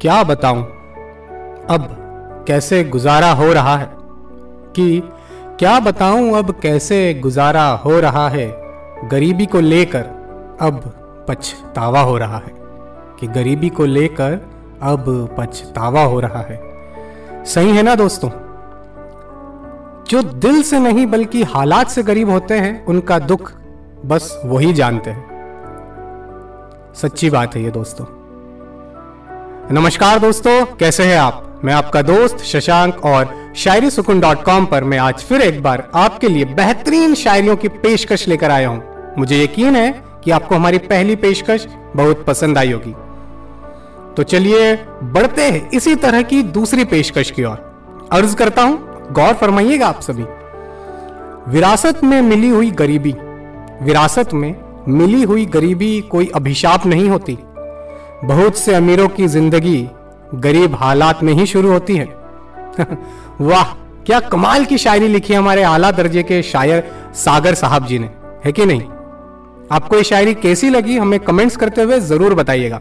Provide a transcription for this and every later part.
क्या बताऊँ? अब कैसे गुजारा हो रहा है? कि क्या बताऊँ अब कैसे गुजारा हो रहा है? गरीबी को लेकर अब पछतावा हो रहा है। कि गरीबी को लेकर अब पछतावा हो रहा है। सही है ना दोस्तों? जो दिल से नहीं बल्कि हालात से गरीब होते हैं, उनका दुख बस वही जानते हैं। सच्ची बात है ये दोस्तों। नमस्कार दोस्तों, कैसे हैं आप? मैं आपका दोस्त शशांक और शायरी सुकुन डॉट कॉम पर मैं आज फिर एक बार आपके लिए बेहतरीन शायरियों की पेशकश लेकर आया हूँ। मुझे यकीन है कि आपको हमारी पहली पेशकश बहुत पसंद आई होगी। तो चलिए, बढ़ते हैं इसी तरह की दूसरी पेशकश की ओर। अर्ज़ करता हूँ, गौर फरमाइएगा आप सभी। विरासत में मिली हुई गरीबी। विरासत में मिली हुई गरीबी कोई अभिशाप नहीं होती। बहुत से अमीरों की ज़िंदगी गरीब हालात में ही शुरू होती है। वाह, क्या कमाल की शायरी लिखी है हमारे आला दर्जे के शायर सागर साहब जी ने, है कि नहीं? आपको ये शायरी कैसी लगी, हमें कमेंट्स करते हुए ज़रूर बताइएगा।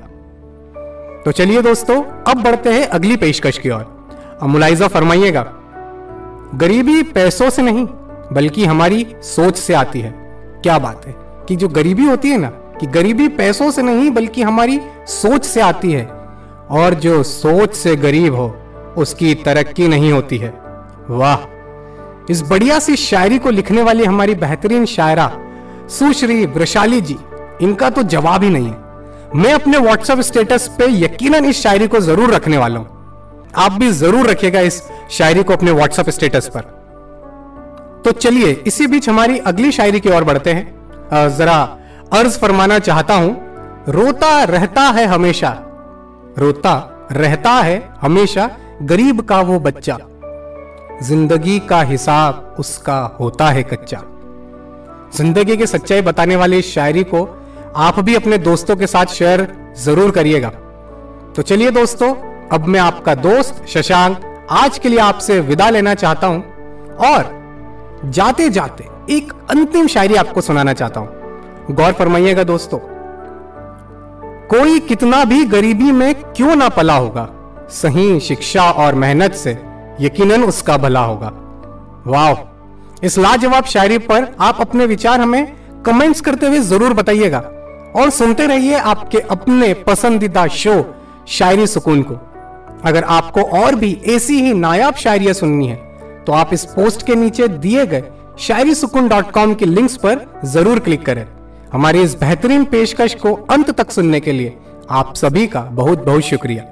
तो चलिए दोस्तों, अब बढ़ते हैं अगली पेशकश की ओर। अब मुलाइजा फरमाइएगा, गरीबी पैसों से नहीं, बल्कि हमारी सोच से आती है। क्या बात है? कि जो गरीबी होती है ना कि गरीबी पैसों से नहीं, बल्कि हमारी सोच से आती है। और जो सोच से गरीब हो, उसकी तरक्की नहीं होती है। वाह! इस बढ़िया सी शायरी को लिखने वाली हमारी बेहतरीन शायरा, सुश्री वृशाली जी, इनका तो जवाब ही नहीं है। मैं अपने व्हाट्सएप स्टेटस पे यकीनन इस शायरी को ज़रूर रखने वाला हूँ। आप भी ज़रूर रखिएगा इस शायरी को अपने व्हाट्सएप स्टेटस पर। तो चलिए, इसी बीच हमारी अगली शायरी की ओर बढ़ते हैं। जरा अर्ज़ फरमाना चाहता हूँ, रोता रहता है हमेशा। रोता रहता है हमेशा, गरीब का वो बच्चा। ज़िंदगी का हिसाब उसका होता है कच्चा। ज़िंदगी की सच्चाई बताने वाली इस शायरी को आप भी अपने दोस्तों के साथ शेयर ज़रूर करिएगा। तो चलिए दोस्तों, अब मैं आपका दोस्त शशांक आज के लिए आपसे विदा लेना चाहता हूँ और जाते जाते एक अंतिम शायरी आपको सुनाना चाहता हूँ। गौर फरमाइएगा दोस्तों, कोई कितना भी गरीबी में क्यों ना पला होगा, सही शिक्षा और मेहनत से यकीनन उसका भला होगा। वाह इस लाजवाब शायरी पर आप अपने विचार हमें कमेंट्स करते हुए ज़रूर बताइएगा और सुनते रहिए आपके अपने पसंदीदा शो, शायरी सुकून को। अगर आपको और भी ऐसी ही नायाब शायरियाँ सुननी है तो आप इस पोस्ट के नीचे दिए गए शायरी सुकून डॉट कॉम के लिंक्स पर ज़रूर क्लिक करें। हमारी इस बेहतरीन पेशकश को अंत तक सुनने के लिए आप सभी का बहुत बहुत शुक्रिया।